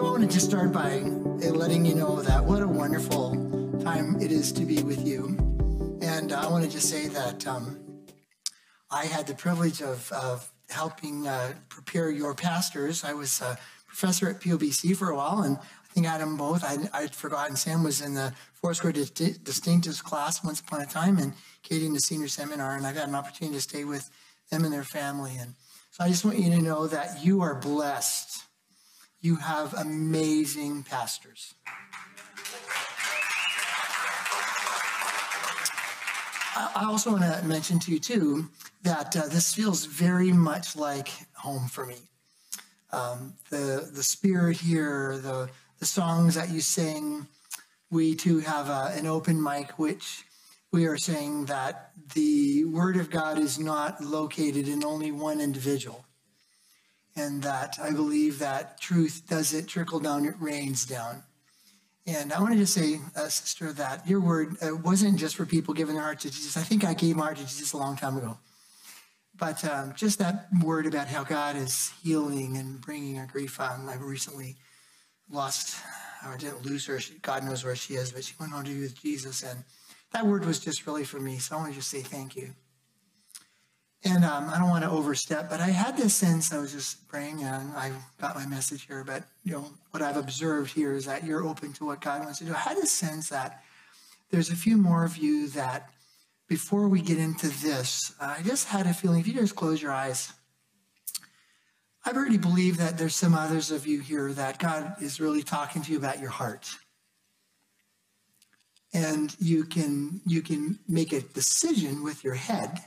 I want to just start by letting you know that what a wonderful time it is to be with you. And I want to just say that um, I had the privilege of, of helping uh, prepare your pastors. I was a professor at POBC for a while, and I think Adam both. I, I'd forgotten Sam was in the fourth Foursquare Distinctives class once upon a time, and Katie in the senior seminar, and I got an opportunity to stay with them and their family. And so I just want you to know that you are blessed. You have amazing pastors. I also want to mention to you, too, that uh, this feels very much like home for me. Um, the, the spirit here, the, the songs that you sing, we too have a, an open mic, which we are saying that the Word of God is not located in only one individual. And that I believe that truth doesn't trickle down, it rains down. And I wanted to say, uh, sister, that your word uh, wasn't just for people giving their heart to Jesus. I think I gave my heart to Jesus a long time ago. But um, just that word about how God is healing and bringing our grief on. I recently lost, or didn't lose her. God knows where she is, but she went on to be with Jesus. And that word was just really for me. So I want to just say thank you. And um, I don't want to overstep, but I had this sense I was just praying, and I got my message here. But you know what I've observed here is that you're open to what God wants to do. I had this sense that there's a few more of you that before we get into this, I just had a feeling. If you just close your eyes, I've already believe that there's some others of you here that God is really talking to you about your heart and you can you can make a decision with your head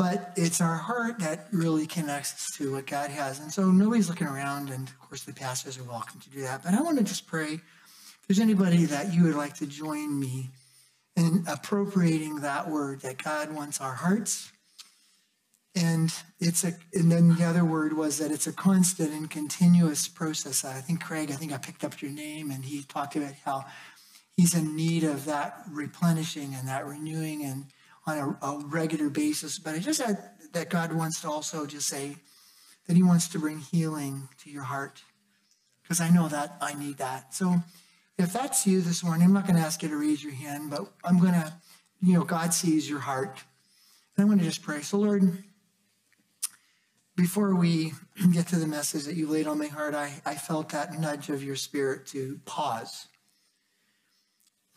but it's our heart that really connects to what god has. And so nobody's looking around and of course the pastors are welcome to do that. But i want to just pray if there's anybody that you would like to join me in appropriating that word that god wants our hearts. And it's a and then the other word was that it's a constant and continuous process. I think craig i think i picked up your name and he talked about how he's in need of that replenishing and that renewing. And on a, a regular basis. But I just had that God wants to also just say that he wants to bring healing to your heart because I know that I need that. So if that's you this morning, I'm not going to ask you to raise your hand, but I'm going to, you know, God sees your heart. And I'm going to just pray. So, Lord, before we get to the message that you laid on my heart, I, I felt that nudge of your spirit to pause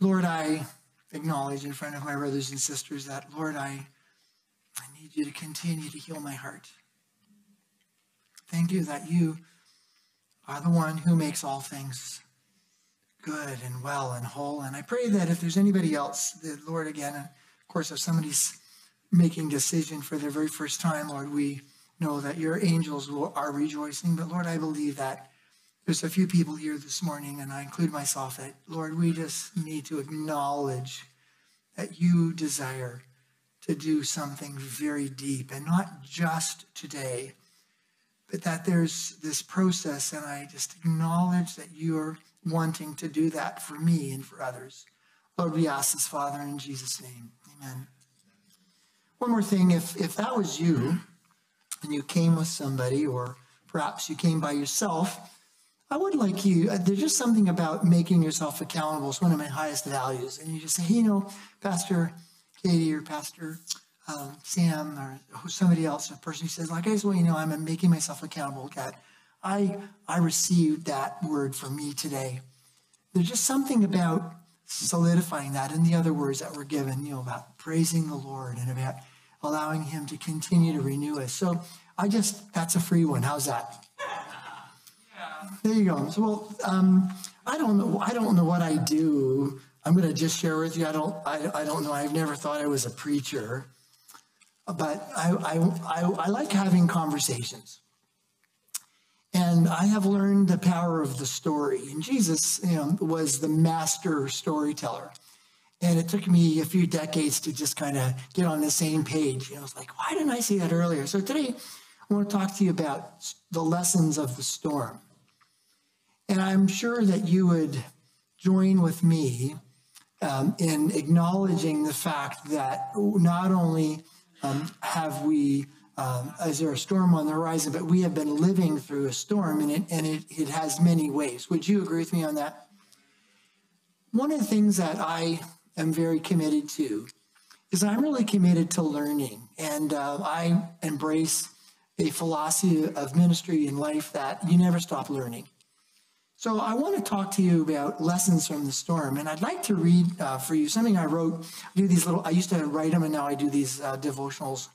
Lord, I acknowledge in front of my brothers and sisters that, Lord, I, I need you to continue to heal my heart. Thank you that you are the one who makes all things good and well and whole. And I pray that if there's anybody else, the Lord, again, of course, if somebody's making decision for their very first time, Lord, we know that your angels will, are rejoicing. But Lord, I believe that there's a few people here this morning, and I include myself, that, Lord, we just need to acknowledge that you desire to do something very deep, and not just today, but that there's this process, and I just acknowledge that you're wanting to do that for me and for others. Lord, we ask this, Father, in Jesus' name. Amen. One more thing if, if that was you, and you came with somebody, or perhaps you came by yourself, I would like you, uh, there's just something about making yourself accountable. It's one of my highest values. And you just say, hey, you know, Pastor Katie or Pastor um, Sam or somebody else, a person who says, like, I just want you know I'm making myself accountable. God, I, I received that word for me today. There's just something about solidifying that in the other words that were given, you know, about praising the Lord and about allowing Him to continue to renew us. So I just, that's a free one. How's that? There you go. So, well, um, I don't know. I don't know what I do. I'm going to just share with you. I don't. I, I don't know. I've never thought I was a preacher, but I, I, I, I like having conversations. And I have learned the power of the story. And Jesus, you know, was the master storyteller. And it took me a few decades to just kind of get on the same page. You know, it's like, why didn't I see that earlier? So today, I want to talk to you about the lessons of the storm. And I'm sure that you would join with me um, in acknowledging the fact that not only um, have we um, is there a storm on the horizon? But we have been living through a storm and it, and it, it has many waves. Would you agree with me on that? One of the things that I am very committed to is I'm really committed to learning. And uh, I embrace a philosophy of ministry and life that you never stop learning. So I want to talk to you about lessons from the storm, and I'd like to read uh, for you something I wrote. I do these little. I used to write them, and now I do these uh, devotionals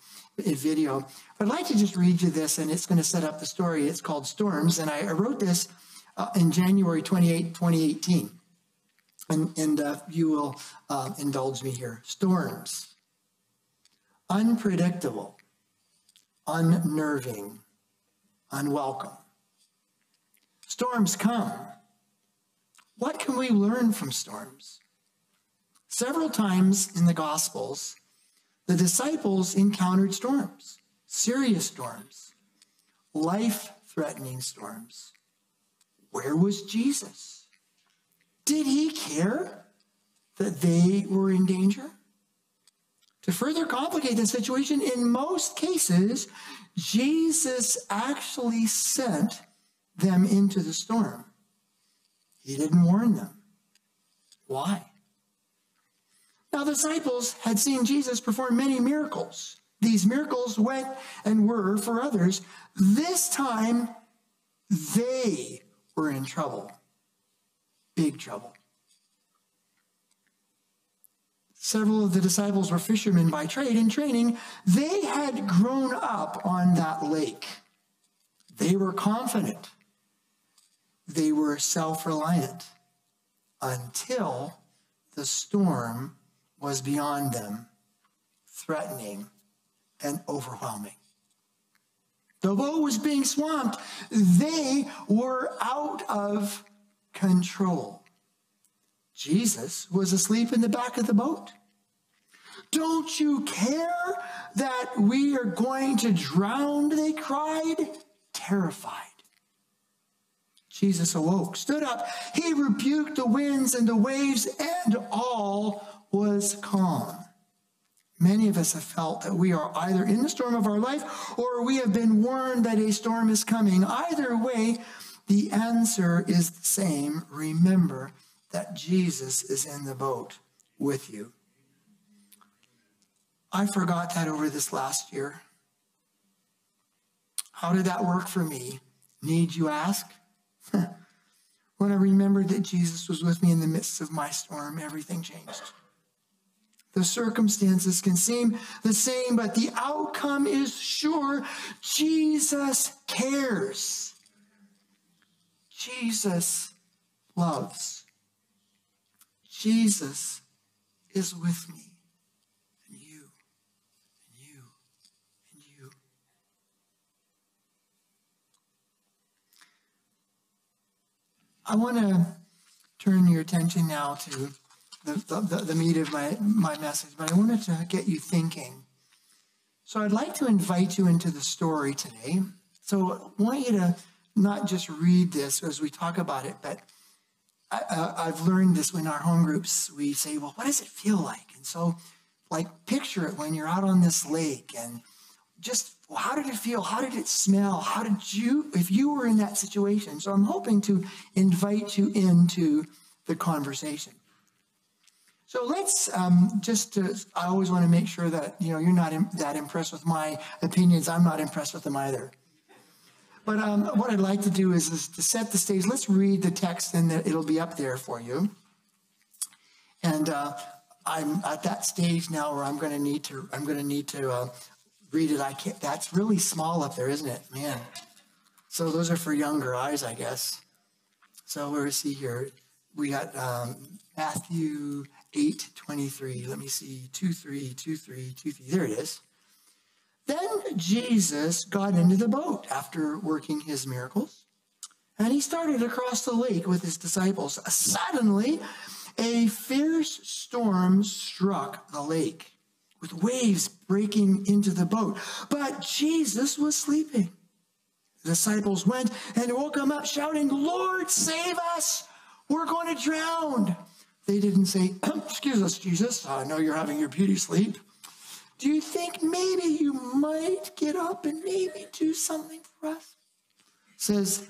in video. But I'd like to just read you this, and it's going to set up the story. It's called Storms, and I, I wrote this uh, in January 28, 2018. And, and uh, you will uh, indulge me here. Storms, unpredictable, unnerving, unwelcome. Storms come. What can we learn from storms? Several times in the Gospels, the disciples encountered storms, serious storms, life threatening storms. Where was Jesus? Did he care that they were in danger? To further complicate the situation, in most cases, Jesus actually sent them into the storm. He didn't warn them. Why? Now, the disciples had seen Jesus perform many miracles. These miracles went and were for others. This time, they were in trouble. Big trouble. Several of the disciples were fishermen by trade and training. They had grown up on that lake. They were confident. They were self reliant until the storm was beyond them, threatening and overwhelming. The boat was being swamped. They were out of control. Jesus was asleep in the back of the boat. Don't you care that we are going to drown? They cried, terrified. Jesus awoke, stood up. He rebuked the winds and the waves, and all was calm. Many of us have felt that we are either in the storm of our life or we have been warned that a storm is coming. Either way, the answer is the same. Remember that Jesus is in the boat with you. I forgot that over this last year. How did that work for me? Need you ask? when I remembered that Jesus was with me in the midst of my storm, everything changed. The circumstances can seem the same, but the outcome is sure. Jesus cares. Jesus loves. Jesus is with me. And you, and you, and you. I want to turn your attention now to the, the, the meat of my, my message, but I wanted to get you thinking. So I'd like to invite you into the story today. So I want you to not just read this as we talk about it, but I, have learned this in our home groups. We say, well, what does it feel like? And so, like, picture it when you're out on this lake and just how did it feel? How did it smell? How did you, if you were in that situation? So I'm hoping to invite you into the conversation. So let's um, just, I always want to make sure that, you know, you're not Im- that impressed with my opinions. I'm not impressed with them either. But um, what I'd like to do is, is to set the stage. Let's read the text and it'll be up there for you. And uh, I'm at that stage now where I'm going to need to, I'm going to need to uh, read it. I can't, that's really small up there, isn't it? Man. So those are for younger eyes, I guess. So we're see here. We got um, Matthew 8 23. Let me see, 2 3, 2 3, 2 3. There it is. Then Jesus got into the boat after working his miracles, and he started across the lake with his disciples. Suddenly, a fierce storm struck the lake with waves breaking into the boat. But Jesus was sleeping. The disciples went and woke him up, shouting, Lord, save us! We're going to drown. They didn't say, Excuse us, Jesus. I know you're having your beauty sleep. Do you think maybe you might get up and maybe do something for us? says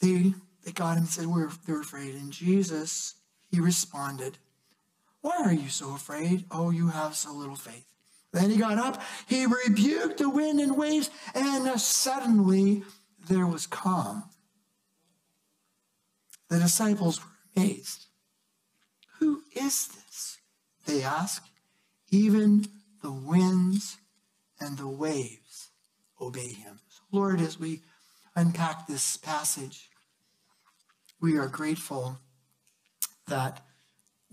they they got him and said we're they're afraid. And Jesus, he responded, Why are you so afraid? Oh, you have so little faith. Then he got up, he rebuked the wind and waves, and suddenly there was calm. The disciples were amazed. Who is this? They asked. Even the winds and the waves obey him. So Lord, as we unpack this passage, we are grateful that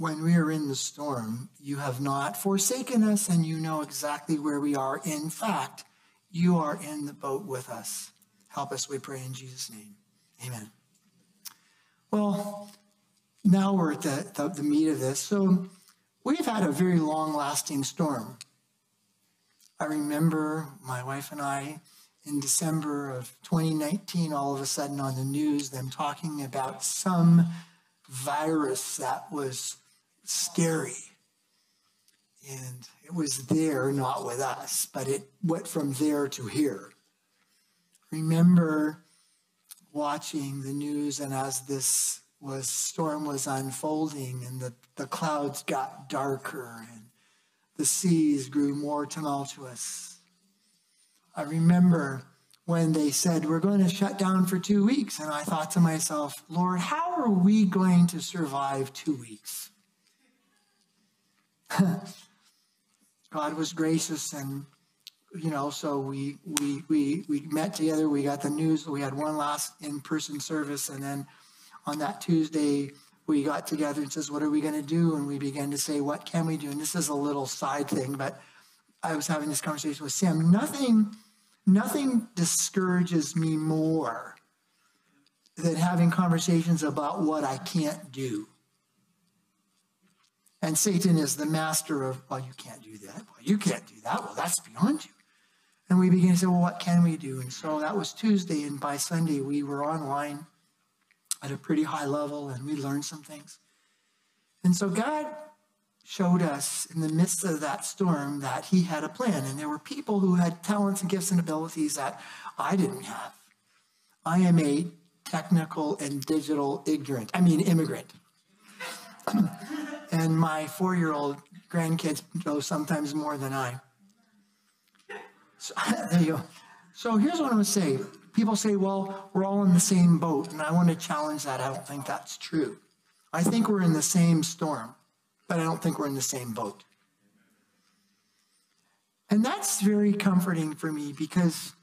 when we are in the storm, you have not forsaken us and you know exactly where we are. In fact, you are in the boat with us. Help us, we pray in Jesus' name. Amen. Well, now we're at the, the, the meat of this. So we've had a very long lasting storm. I remember my wife and I in December of 2019, all of a sudden on the news, them talking about some virus that was scary. And it was there, not with us, but it went from there to here. Remember watching the news, and as this was storm was unfolding, and the, the clouds got darker, and the seas grew more tumultuous. I remember when they said, We're going to shut down for two weeks. And I thought to myself, Lord, how are we going to survive two weeks? God was gracious and you know, so we we we we met together. We got the news. We had one last in-person service, and then on that Tuesday we got together and says, "What are we going to do?" And we began to say, "What can we do?" And this is a little side thing, but I was having this conversation with Sam. Nothing, nothing discourages me more than having conversations about what I can't do. And Satan is the master of, well, you can't do that. Well, you can't do that. Well, that's beyond you. And we began to say, well, what can we do? And so that was Tuesday. And by Sunday, we were online at a pretty high level and we learned some things. And so God showed us in the midst of that storm that he had a plan. And there were people who had talents and gifts and abilities that I didn't have. I am a technical and digital ignorant, I mean, immigrant. and my four year old grandkids know sometimes more than I. So, there you go. So here's what I'm going to say. People say, well, we're all in the same boat. And I want to challenge that. I don't think that's true. I think we're in the same storm but I don't think we're in the same boat. And that's very comforting for me because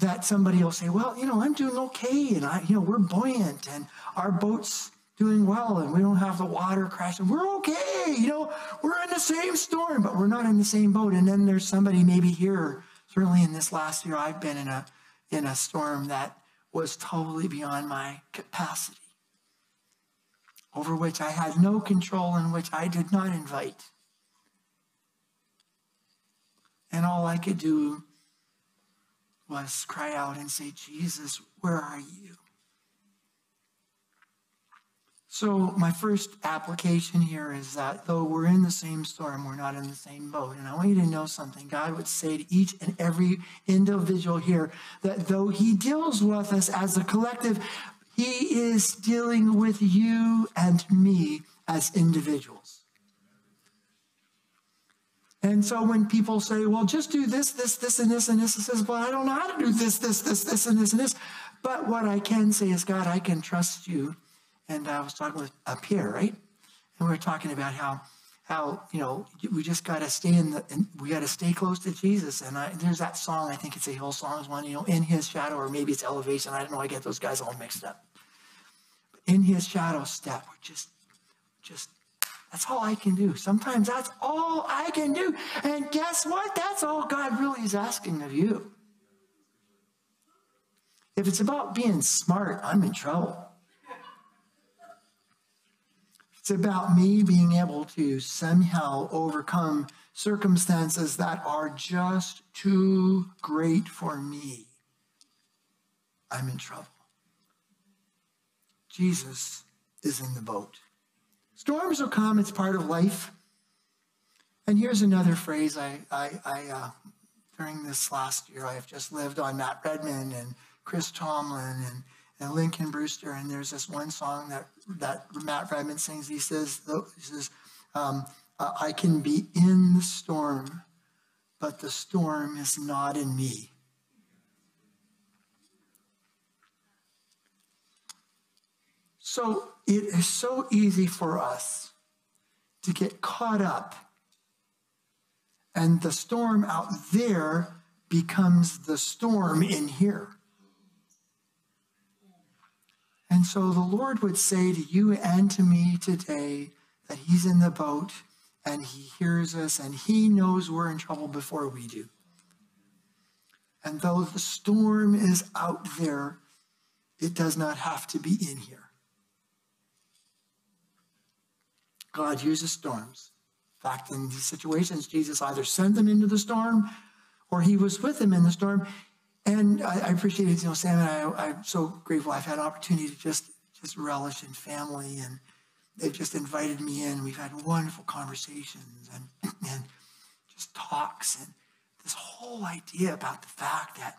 that somebody will say, well, you know, I'm doing okay and I, you know, we're buoyant and our boat's doing well and we don't have the water crashing. We're okay. You know, we're in the same storm, but we're not in the same boat. And then there's somebody maybe here, certainly in this last year, I've been in a, in a storm that was totally beyond my capacity over which I had no control and which I did not invite. And all I could do was cry out and say, Jesus, where are you? So, my first application here is that though we're in the same storm, we're not in the same boat. And I want you to know something. God would say to each and every individual here that though He deals with us as a collective, he is dealing with you and me as individuals. And so when people say, well, just do this, this, this, and this, and this, it says, well, I don't know how to do this, this, this, this, and this, and this. But what I can say is, God, I can trust you. And uh, I was talking with uh, up here, right? And we were talking about how, how you know, we just got to stay in the, and we got to stay close to Jesus. And I, there's that song, I think it's a Hillsongs one, you know, in His shadow, or maybe it's Elevation. I don't know. I get those guys all mixed up But in his shadow step. We're just, just, that's all I can do. Sometimes that's all I can do. And guess what? That's all God really is asking of you. If it's about being smart, I'm in trouble. It's about me being able to somehow overcome circumstances that are just too great for me. I'm in trouble. Jesus is in the boat. Storms will come, it's part of life. And here's another phrase I, I, I uh, during this last year, I have just lived on Matt Redman and Chris Tomlin and, and Lincoln Brewster. And there's this one song that, that Matt Redman sings. He says, he says um, I can be in the storm, but the storm is not in me. So it is so easy for us to get caught up, and the storm out there becomes the storm in here. And so the Lord would say to you and to me today that He's in the boat and He hears us and He knows we're in trouble before we do. And though the storm is out there, it does not have to be in here. God uses storms. In fact, in these situations, Jesus either sent them into the storm or he was with them in the storm. And I, I appreciate it, you know, Sam and I, I'm so grateful I've had opportunity to just, just relish in family and they've just invited me in. We've had wonderful conversations and, and just talks and this whole idea about the fact that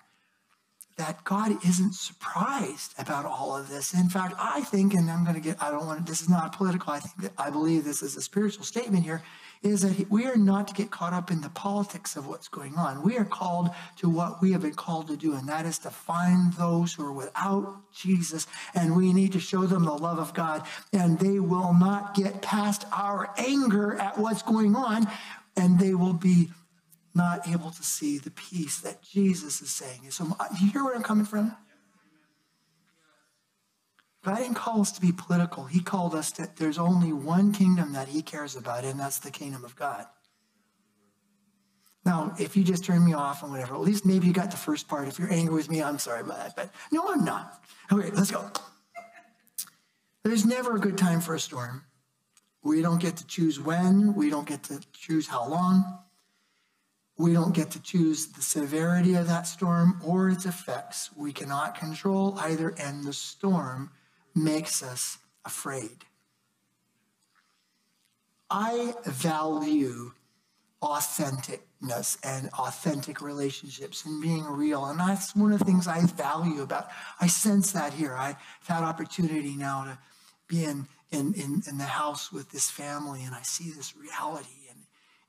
that God isn't surprised about all of this. In fact, I think, and I'm going to get, I don't want to, this is not political. I think that I believe this is a spiritual statement here, is that we are not to get caught up in the politics of what's going on. We are called to what we have been called to do, and that is to find those who are without Jesus, and we need to show them the love of God, and they will not get past our anger at what's going on, and they will be not able to see the peace that Jesus is saying. So, uh, you hear where I'm coming from? God didn't call us to be political. He called us that there's only one kingdom that he cares about, and that's the kingdom of God. Now, if you just turn me off and whatever, at least maybe you got the first part. If you're angry with me, I'm sorry about that. But no, I'm not. Okay, let's go. There's never a good time for a storm. We don't get to choose when, we don't get to choose how long. We don't get to choose the severity of that storm or its effects. We cannot control either, and the storm makes us afraid. I value authenticness and authentic relationships and being real. And that's one of the things I value about. I sense that here. I've had opportunity now to be in, in, in, in the house with this family and I see this reality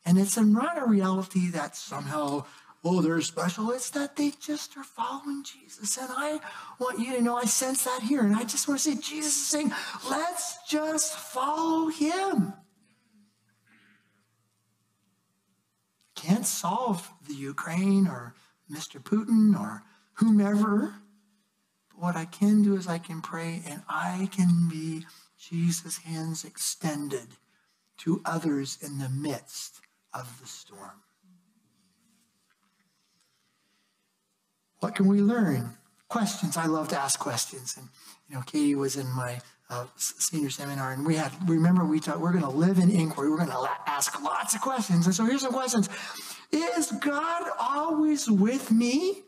and it's not a reality that somehow, oh, they're special. It's that they just are following Jesus. And I want you to know I sense that here. And I just want to say, Jesus is saying, let's just follow him. Can't solve the Ukraine or Mr. Putin or whomever. But what I can do is I can pray and I can be Jesus' hands extended to others in the midst of the storm. What can we learn? Questions. I love to ask questions. And, you know, Katie was in my uh, senior seminar, and we had, remember, we thought we're going to live in inquiry. We're going to ask lots of questions. And so here's some questions Is God always with me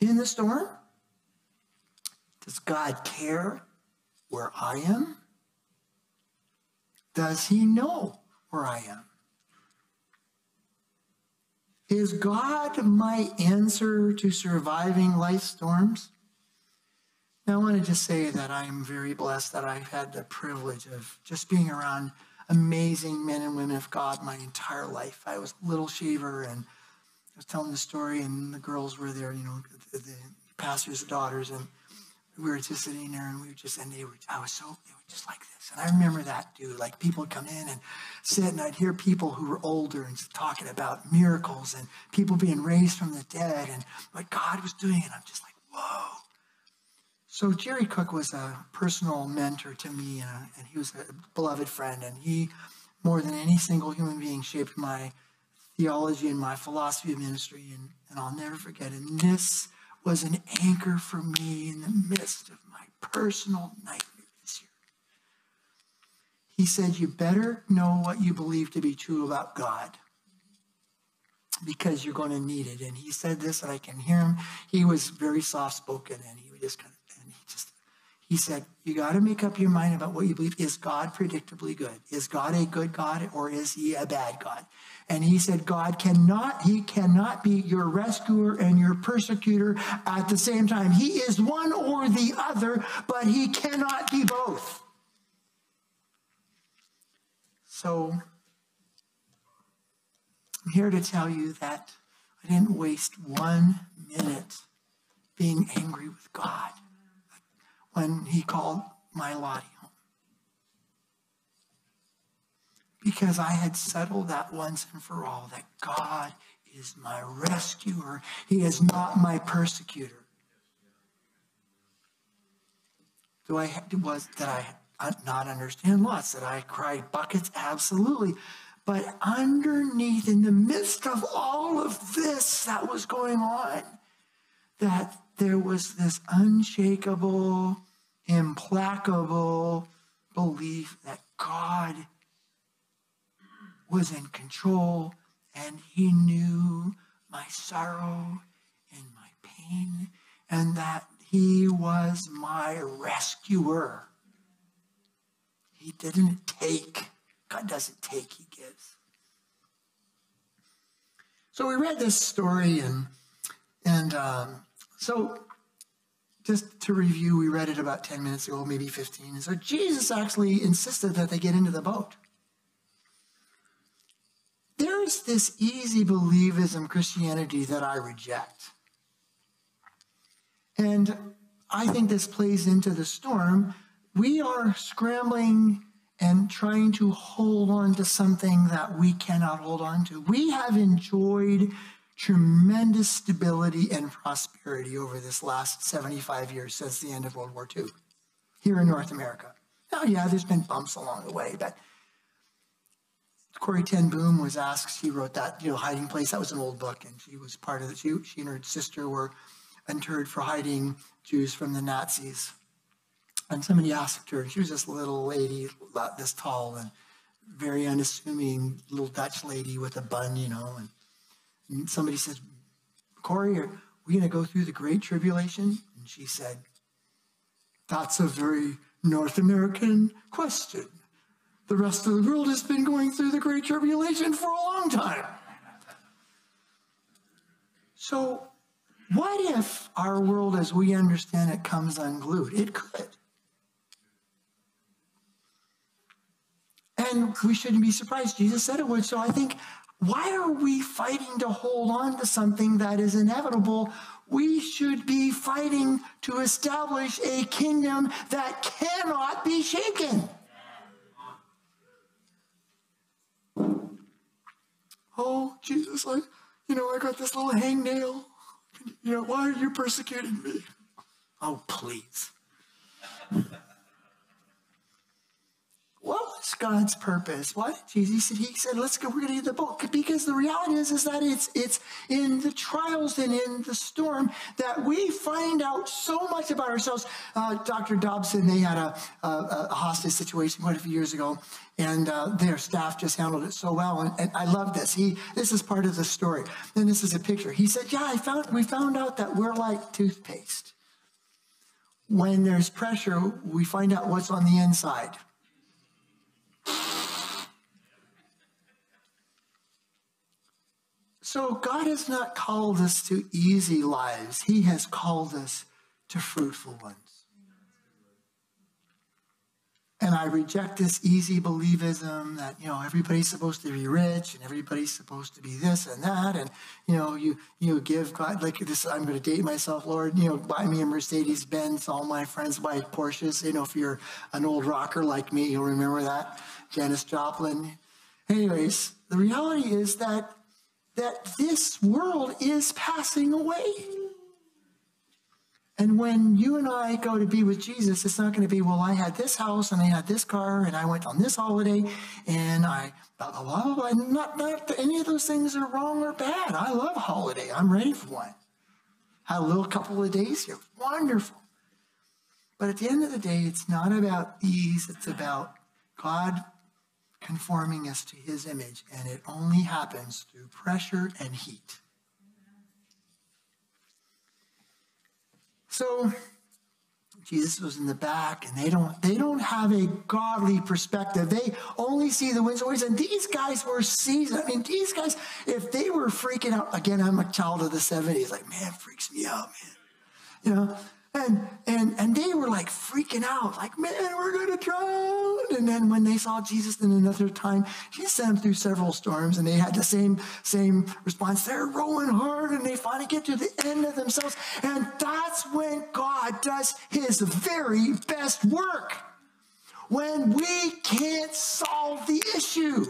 in the storm? Does God care where I am? Does he know where I am? Is God my answer to surviving life storms? Now, I want to just say that I am very blessed that I've had the privilege of just being around amazing men and women of God my entire life. I was a little shaver and I was telling the story, and the girls were there, you know, the, the pastor's daughters, and we were just sitting there and we were just, and they were, I was so, they were just like this. And I remember that, dude. Like people would come in and sit, and I'd hear people who were older and talking about miracles and people being raised from the dead and what God was doing. And I'm just like, whoa. So Jerry Cook was a personal mentor to me, and, a, and he was a beloved friend. And he, more than any single human being, shaped my theology and my philosophy of ministry. And, and I'll never forget. And this was an anchor for me in the midst of my personal nightmare this year. He said, You better know what you believe to be true about God because you're going to need it. And he said this, and I can hear him. He was very soft spoken, and he was just kind of, he said, You got to make up your mind about what you believe. Is God predictably good? Is God a good God or is he a bad God? And he said, God cannot, he cannot be your rescuer and your persecutor at the same time. He is one or the other, but he cannot be both. So I'm here to tell you that I didn't waste one minute being angry with God when he called my Lottie home. Because I had settled that once and for all that God is my rescuer. He is not my persecutor. Do I was did I not understand lots? Did I cry buckets? Absolutely. But underneath, in the midst of all of this that was going on, that there was this unshakable, implacable belief that God was in control and he knew my sorrow and my pain and that he was my rescuer. He didn't take. God doesn't take, he gives. So we read this story and and um, so, just to review, we read it about 10 minutes ago, maybe 15. And so Jesus actually insisted that they get into the boat. There's this easy believism Christianity that I reject. And I think this plays into the storm. We are scrambling and trying to hold on to something that we cannot hold on to. We have enjoyed tremendous stability and prosperity over this last 75 years since the end of World War II here in North America. Now, yeah, there's been bumps along the way, but Corrie ten Boom was asked, she wrote that, you know, Hiding Place, that was an old book, and she was part of it. She, she and her sister were interred for hiding Jews from the Nazis. And somebody asked her, she was this little lady, about this tall and very unassuming little Dutch lady with a bun, you know, and and somebody said, Corrie, are we going to go through the Great Tribulation? And she said, That's a very North American question. The rest of the world has been going through the Great Tribulation for a long time. So, what if our world as we understand it comes unglued? It could. And we shouldn't be surprised. Jesus said it would. So I think why are we fighting to hold on to something that is inevitable? We should be fighting to establish a kingdom that cannot be shaken. Oh, Jesus, I, you know, I got this little hangnail. You know, why are you persecuting me? Oh, please. What was God's purpose? What Jesus? Said, he said, let's go, we're to get the boat. Because the reality is, is that it's, it's in the trials and in the storm that we find out so much about ourselves. Uh, Dr. Dobson, they had a, a, a, hostage situation quite a few years ago, and uh, their staff just handled it so well. And, and, I love this. He, this is part of the story. And this is a picture. He said, yeah, I found, we found out that we're like toothpaste. When there's pressure, we find out what's on the inside. So God has not called us to easy lives. He has called us to fruitful ones. And I reject this easy believism that, you know, everybody's supposed to be rich and everybody's supposed to be this and that. And, you know, you, you give God, like this, I'm going to date myself, Lord, you know, buy me a Mercedes Benz. All my friends buy Porsches. You know, if you're an old rocker like me, you'll remember that. Janis Joplin. Anyways, the reality is that that this world is passing away. And when you and I go to be with Jesus, it's not going to be, well, I had this house and I had this car and I went on this holiday and I blah, blah, blah, blah. Not, not any of those things are wrong or bad. I love a holiday. I'm ready for one. Had a little couple of days here. Wonderful. But at the end of the day, it's not about ease. It's about God conforming us to his image, and it only happens through pressure and heat. So, Jesus was in the back, and they don't they don't have a godly perspective. They only see the winds and waves. And these guys were seasoned. I mean, these guys, if they were freaking out, again, I'm a child of the 70s, like, man, freaks me out, man. You know, and and and they were like freaking out, like, man, we're gonna drown. And then when they saw Jesus in another time, he sent them through several storms, and they had the same same response. They're rowing hard, and they finally get to the end of themselves. And that's when God does his very best work. When we can't solve the issue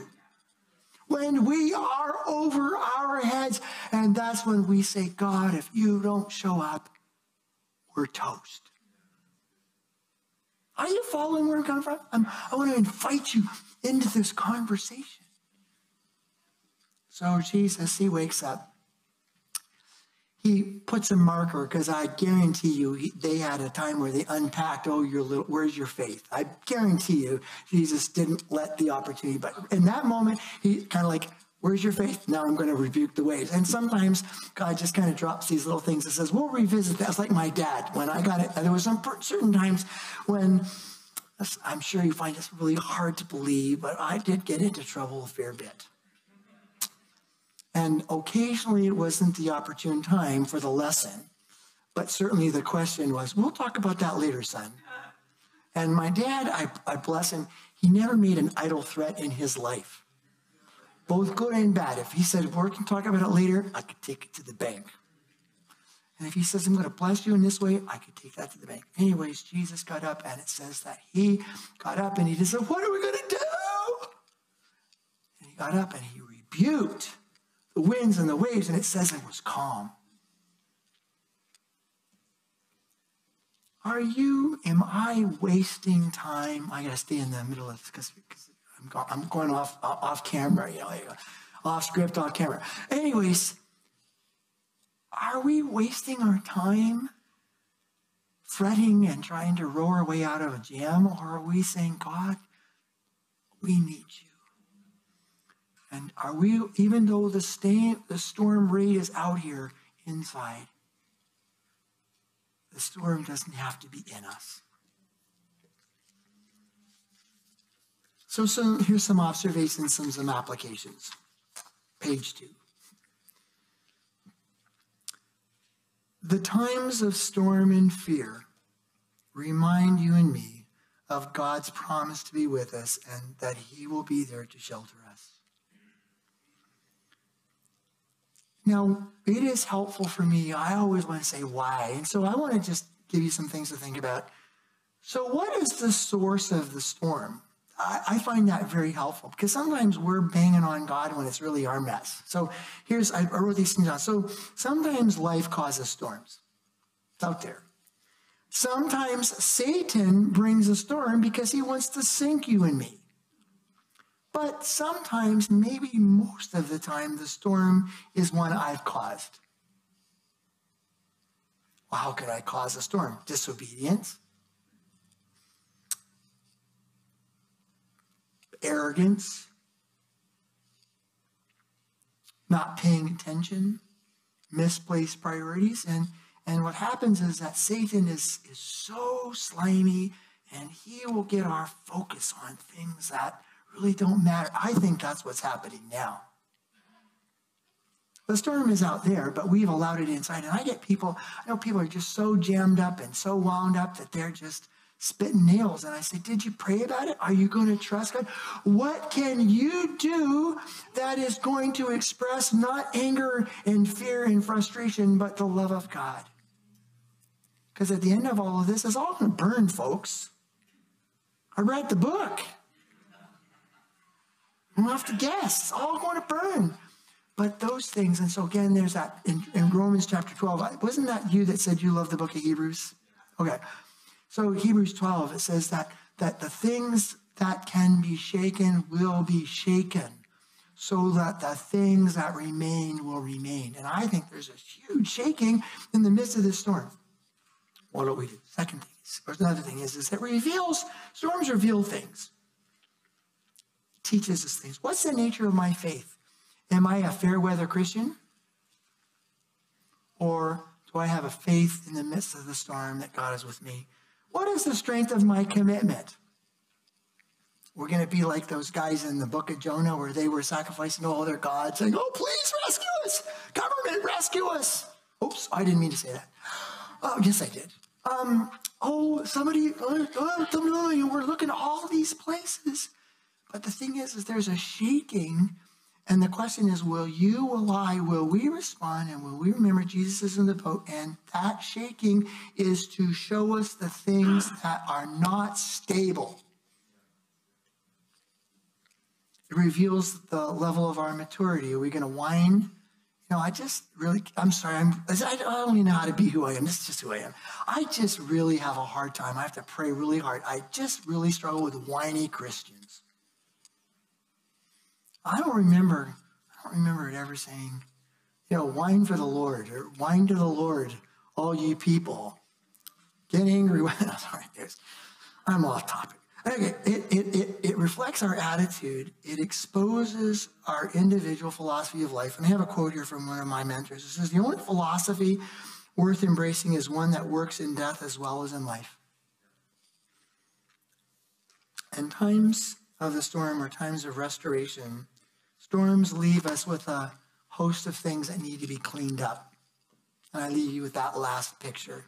when we are over our heads. And that's when we say, God, if you don't show up, we're toast. Are you following where I'm coming from? I'm, I want to invite you into this conversation. So Jesus, he wakes up. He puts a marker because I guarantee you he, they had a time where they unpacked, oh, your little, where's your faith? I guarantee you Jesus didn't let the opportunity. But in that moment, he kind of like, Where's your faith? Now I'm going to rebuke the waves. And sometimes God just kind of drops these little things and says, we'll revisit that. It's like my dad. When I got it, And there was some certain times when I'm sure you find this really hard to believe, but I did get into trouble a fair bit. And occasionally it wasn't the opportune time for the lesson, but certainly the question was, we'll talk about that later, son. And my dad, I, I bless him, he never made an idle threat in his life both good and bad. If he said, we can talk about it later, I could take it to the bank. And if he says, I'm going to bless you in this way, I could take that to the bank. Anyways, Jesus got up and it says that he got up and he just said, What are we going to do? And he got up and he rebuked the winds and the waves, and it says it was calm. Are you, am I wasting time? I got to stay in the middle of this because I'm going off off camera, you know, off script, off camera. Anyways, are we wasting our time fretting and trying to row our way out of a jam, or are we saying, God, we need you? And are we, even though the, the storm rate is out here inside, the storm doesn't have to be in us. So some, here's some observations and some applications. Page two. The times of storm and fear remind you and me of God's promise to be with us and that he will be there to shelter us. Now, it is helpful for me. I always want to say why. And so I want to just give you some things to think about. So, what is the source of the storm? I, I find that very helpful because sometimes we're banging on God when it's really our mess. So here's, I wrote these things down. So sometimes life causes storms. It's out there. Sometimes Satan brings a storm because he wants to sink you and me. But sometimes, maybe most of the time, the storm is one I've caused. Well, how could I cause a storm? Disobedience, arrogance, not paying attention, misplaced priorities. And, and what happens is that Satan is, is so slimy and he will get our focus on things that really don't matter. I think that's what's happening now. The storm is out there, but we've allowed it inside. And I get people, I know people are just so jammed up and so wound up that they're just spitting nails. And I said, Did you pray about it? Are you going to trust God? What can you do that is going to express not anger and fear and frustration, but the love of God? Because at the end of all of this, it's all going to burn, folks. I read the book. You don't have to guess. It's all going to burn. But those things, and so again, there's that in, in Romans chapter 12. Wasn't that you that said you love the book of Hebrews? Okay. So Hebrews 12, it says that, that the things that can be shaken will be shaken so that the things that remain will remain. And I think there's a huge shaking in the midst of this storm. What do we do? Second thing is, or another thing is, is it reveals, storms reveal things. teaches us things. What's the nature of my faith? Am I a fair weather Christian? Or do I have a faith in the midst of the storm that God is with me? What is the strength of my commitment? We're going to be like those guys in the book of Jonah where they were sacrificing all their gods, saying, Oh, please rescue us. Government, rescue us. Oops, I didn't mean to say that. Oh, yes, I did. Um, oh, somebody, uh, uh, we're looking all these places. But the thing is, is there's a shaking. And the question is, will you, will I, will we respond and will we remember Jesus is in the boat? And that shaking is to show us the things that are not stable. It reveals the level of our maturity. Are we going to whine? You know, I just really, I'm sorry, I'm, I don't even know how to be who I am. This is just who I am. I just really have a hard time. I have to pray really hard. I just really struggle with whiny Christians. I don't remember, I don't remember it ever saying, you know, wine for the Lord or whine to the Lord, all ye people. Get angry. Sorry, there's, I'm off topic. Okay, it, it, it, it, reflects our attitude. It exposes our individual philosophy of life. And I have a quote here from one of my mentors. It says, The only philosophy worth embracing is one that works in death as well as in life. And times of the storm are times of restoration. Storms leave us with a host of things that need to be cleaned up. And I leave you with that last picture.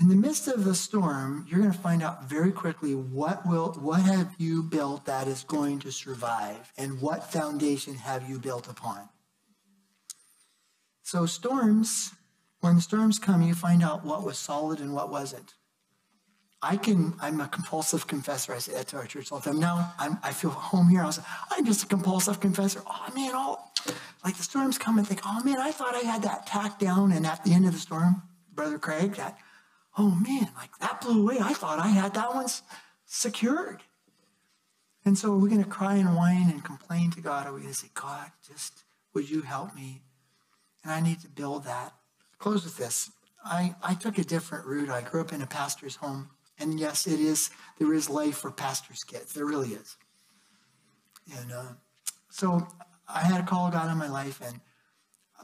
In the midst of the storm, you're going to find out very quickly what will what have you built that is going to survive and what foundation have you built upon. So storms, when storms come, you find out what was solid and what wasn't. I can, I'm a compulsive confessor. I say that to our church all the time. Now I'm, I feel home here. I was, I'm just a compulsive confessor. Oh man, oh, like the storms come and think, oh man, I thought I had that tacked down. And at the end of the storm, Brother Craig, that oh man, like that blew away. I thought I had that one secured. And so we're going to cry and whine and complain to God. Are we going to say, God, just would you help me? And I need to build that. Close with this. I, I took a different route. I grew up in a pastor's home. And yes, it is, there is life for pastors' kids. There really is. And uh, so I had a call of God in my life. And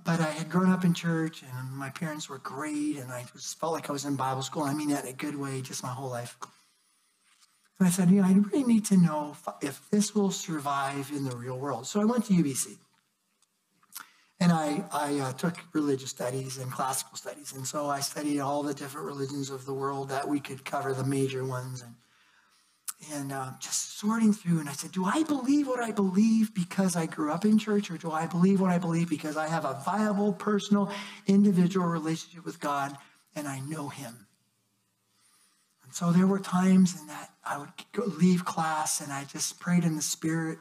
but I had grown up in church and my parents were great and I just felt like I was in Bible school. I mean that in a good way, just my whole life. And I said, you know, I really need to know if this will survive in the real world. So I went to UBC. And I, I uh, took religious studies and classical studies. And so I studied all the different religions of the world that we could cover, the major ones. And and uh, just sorting through. And I said, Do I believe what I believe because I grew up in church, or do I believe what I believe because I have a viable, personal, individual relationship with God and I know Him? And so there were times in that I would leave class and I just prayed in the Spirit.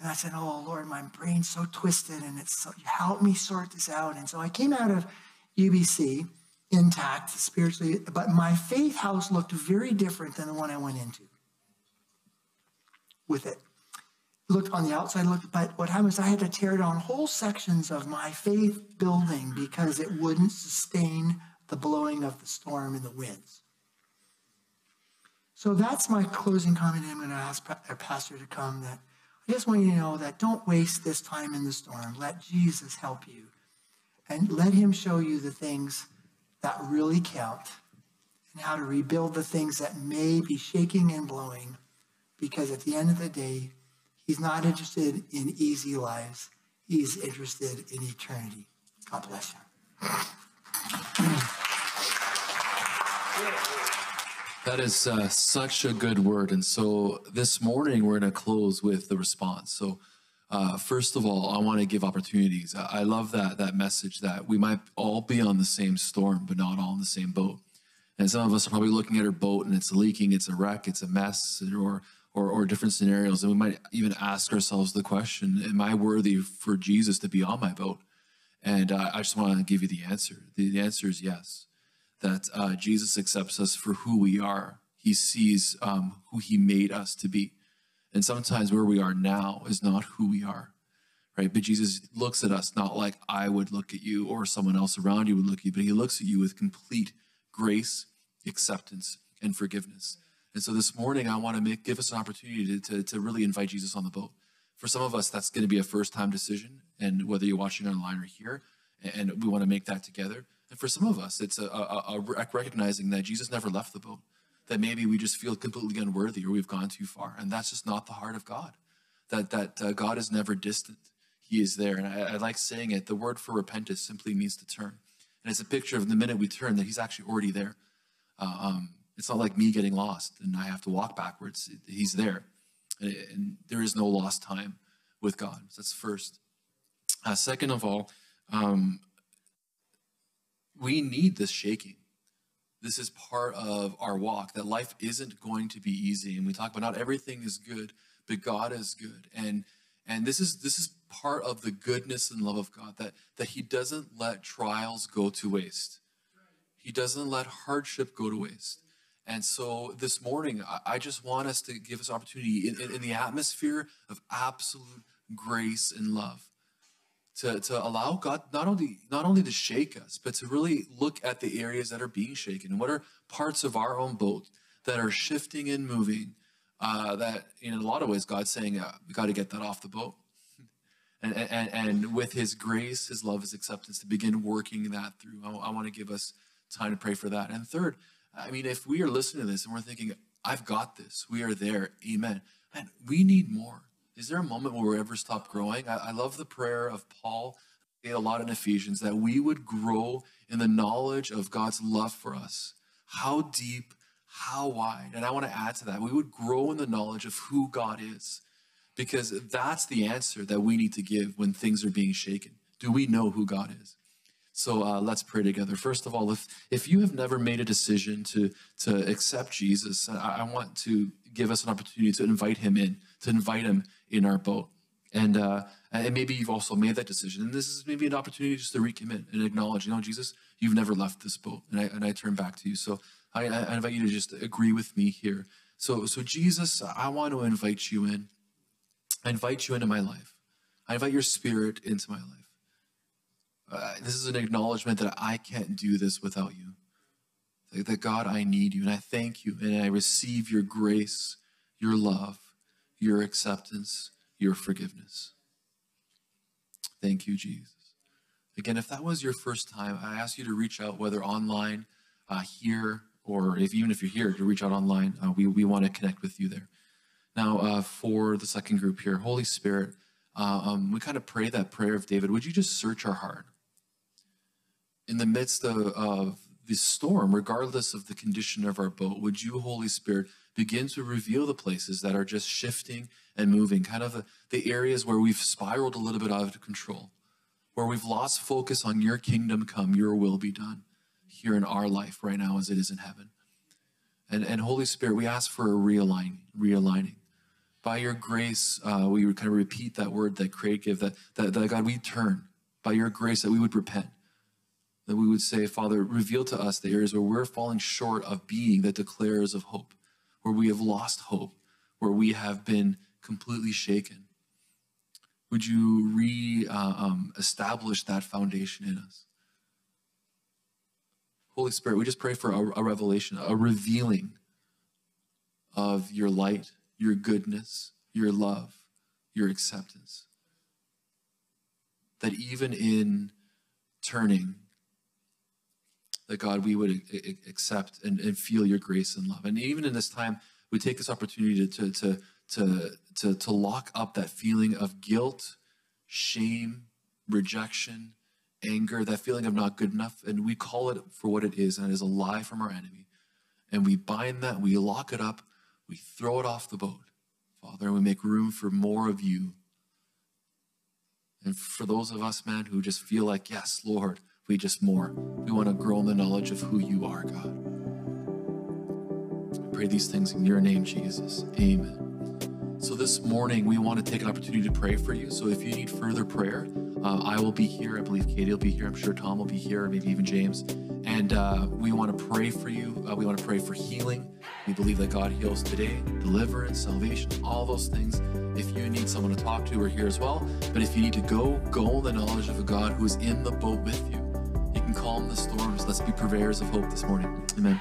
And I said, Oh, Lord, my brain's so twisted and it's so, help me sort this out. And so I came out of UBC intact spiritually, but my faith house looked very different than the one I went into with it. Looked on the outside, looked, but what happened is I had to tear down whole sections of my faith building because it wouldn't sustain the blowing of the storm and the winds. So that's my closing comment. I'm going to ask our pastor to come. That I just want you to know that don't waste this time in the storm. Let Jesus help you, and let Him show you the things that really count, and how to rebuild the things that may be shaking and blowing because at the end of the day, he's not interested in easy lives. He's interested in eternity. God bless you. That is uh, such a good word. And so this morning, we're going to close with the response. So, uh, first of all, I want to give opportunities. I love that that message that we might all be on the same storm, but not all in the same boat. And some of us are probably looking at our boat and it's leaking, it's a wreck, it's a mess, or or, or different scenarios. And we might even ask ourselves the question Am I worthy for Jesus to be on my boat? And uh, I just want to give you the answer. The, the answer is yes, that uh, Jesus accepts us for who we are. He sees um, who he made us to be. And sometimes where we are now is not who we are, right? But Jesus looks at us not like I would look at you or someone else around you would look at you, but he looks at you with complete grace, acceptance, and forgiveness. And so this morning, I want to make, give us an opportunity to, to, to really invite Jesus on the boat. For some of us, that's going to be a first time decision. And whether you're watching online or here, and we want to make that together. And for some of us, it's a, a, a recognizing that Jesus never left the boat, that maybe we just feel completely unworthy or we've gone too far. And that's just not the heart of God, that, that uh, God is never distant. He is there. And I, I like saying it. The word for repentance simply means to turn. And it's a picture of the minute we turn that he's actually already there. Uh, um, it's not like me getting lost and I have to walk backwards. He's there. And, and there is no lost time with God. That's first. Uh, second of all, um, we need this shaking. This is part of our walk, that life isn't going to be easy. And we talk about not everything is good, but God is good. And and this is this is part of the goodness and love of God, that, that He doesn't let trials go to waste. He doesn't let hardship go to waste. And so this morning, I just want us to give us opportunity in, in, in the atmosphere of absolute grace and love to, to allow God not only not only to shake us, but to really look at the areas that are being shaken and what are parts of our own boat that are shifting and moving. Uh, that in a lot of ways, God's saying, uh, "We got to get that off the boat." And, and, and with His grace, His love, His acceptance, to begin working that through. I, I want to give us time to pray for that. And third, I mean, if we are listening to this and we're thinking, "I've got this," we are there. Amen. And we need more. Is there a moment where we ever stop growing? I, I love the prayer of Paul, a lot in Ephesians, that we would grow in the knowledge of God's love for us. How deep, how wide. And I want to add to that. We would grow in the knowledge of who God is, because that's the answer that we need to give when things are being shaken. Do we know who God is? So uh, let's pray together. First of all, if if you have never made a decision to to accept Jesus, I, I want to give us an opportunity to invite Him in, to invite Him in our boat. And uh, and maybe you've also made that decision. And this is maybe an opportunity just to recommit and acknowledge, you know, Jesus, you've never left this boat. And I and I turn back to you. So I, I invite you to just agree with me here. So so Jesus, I want to invite you in. I invite you into my life. I invite your spirit into my life. Uh, this is an acknowledgement that I can't do this without you. That, that God, I need you. And I thank you. And I receive your grace, your love, your acceptance, your forgiveness. Thank you, Jesus. Again, if that was your first time, I ask you to reach out, whether online, uh, here, or if even if you're here, to reach out online. Uh, we, we want to connect with you there. Now, uh, for the second group here, Holy Spirit, uh, um, we kind of pray that prayer of David. Would you just search our heart? In the midst of, of the storm, regardless of the condition of our boat, would you, Holy Spirit, begin to reveal the places that are just shifting and moving, kind of the, the areas where we've spiraled a little bit out of control, where we've lost focus on your kingdom come, your will be done here in our life right now as it is in heaven. And, and Holy Spirit, we ask for a realigning, realigning. By your grace, uh, we kind of repeat that word that Craig gave, that, that, that God, we turn. By your grace, that we would repent that we would say, Father, reveal to us the areas where we're falling short of being the declarers of hope where we have lost hope, where we have been completely shaken. Would you re uh, um, establish that foundation in us? Holy Spirit, we just pray for a, a revelation, a revealing of your light, your goodness, your love, your acceptance. That even in turning, that God, we would accept and, and feel your grace and love. And even in this time, we take this opportunity to, to, to, to, to lock up that feeling of guilt, shame, rejection, anger, that feeling of not good enough. And we call it for what it is, and it is a lie from our enemy. And we bind that, we lock it up, we throw it off the boat, Father, and we make room for more of you. And for those of us, man, who just feel like, yes, Lord, we just more. We want to grow in the knowledge of who you are, God. I pray these things in your name, Jesus. Amen. So this morning, we want to take an opportunity to pray for you. So if you need further prayer, uh, I will be here. I believe Katie will be here. I'm sure Tom will be here, maybe even James. And uh, we want to pray for you. Uh, we want to pray for healing. We believe that God heals today, deliverance, salvation, all those things. If you need someone to talk to, we're here as well. But if you need to go, go in the knowledge of a God who is in the boat with you calm the storms. Let's be purveyors of hope this morning. Amen.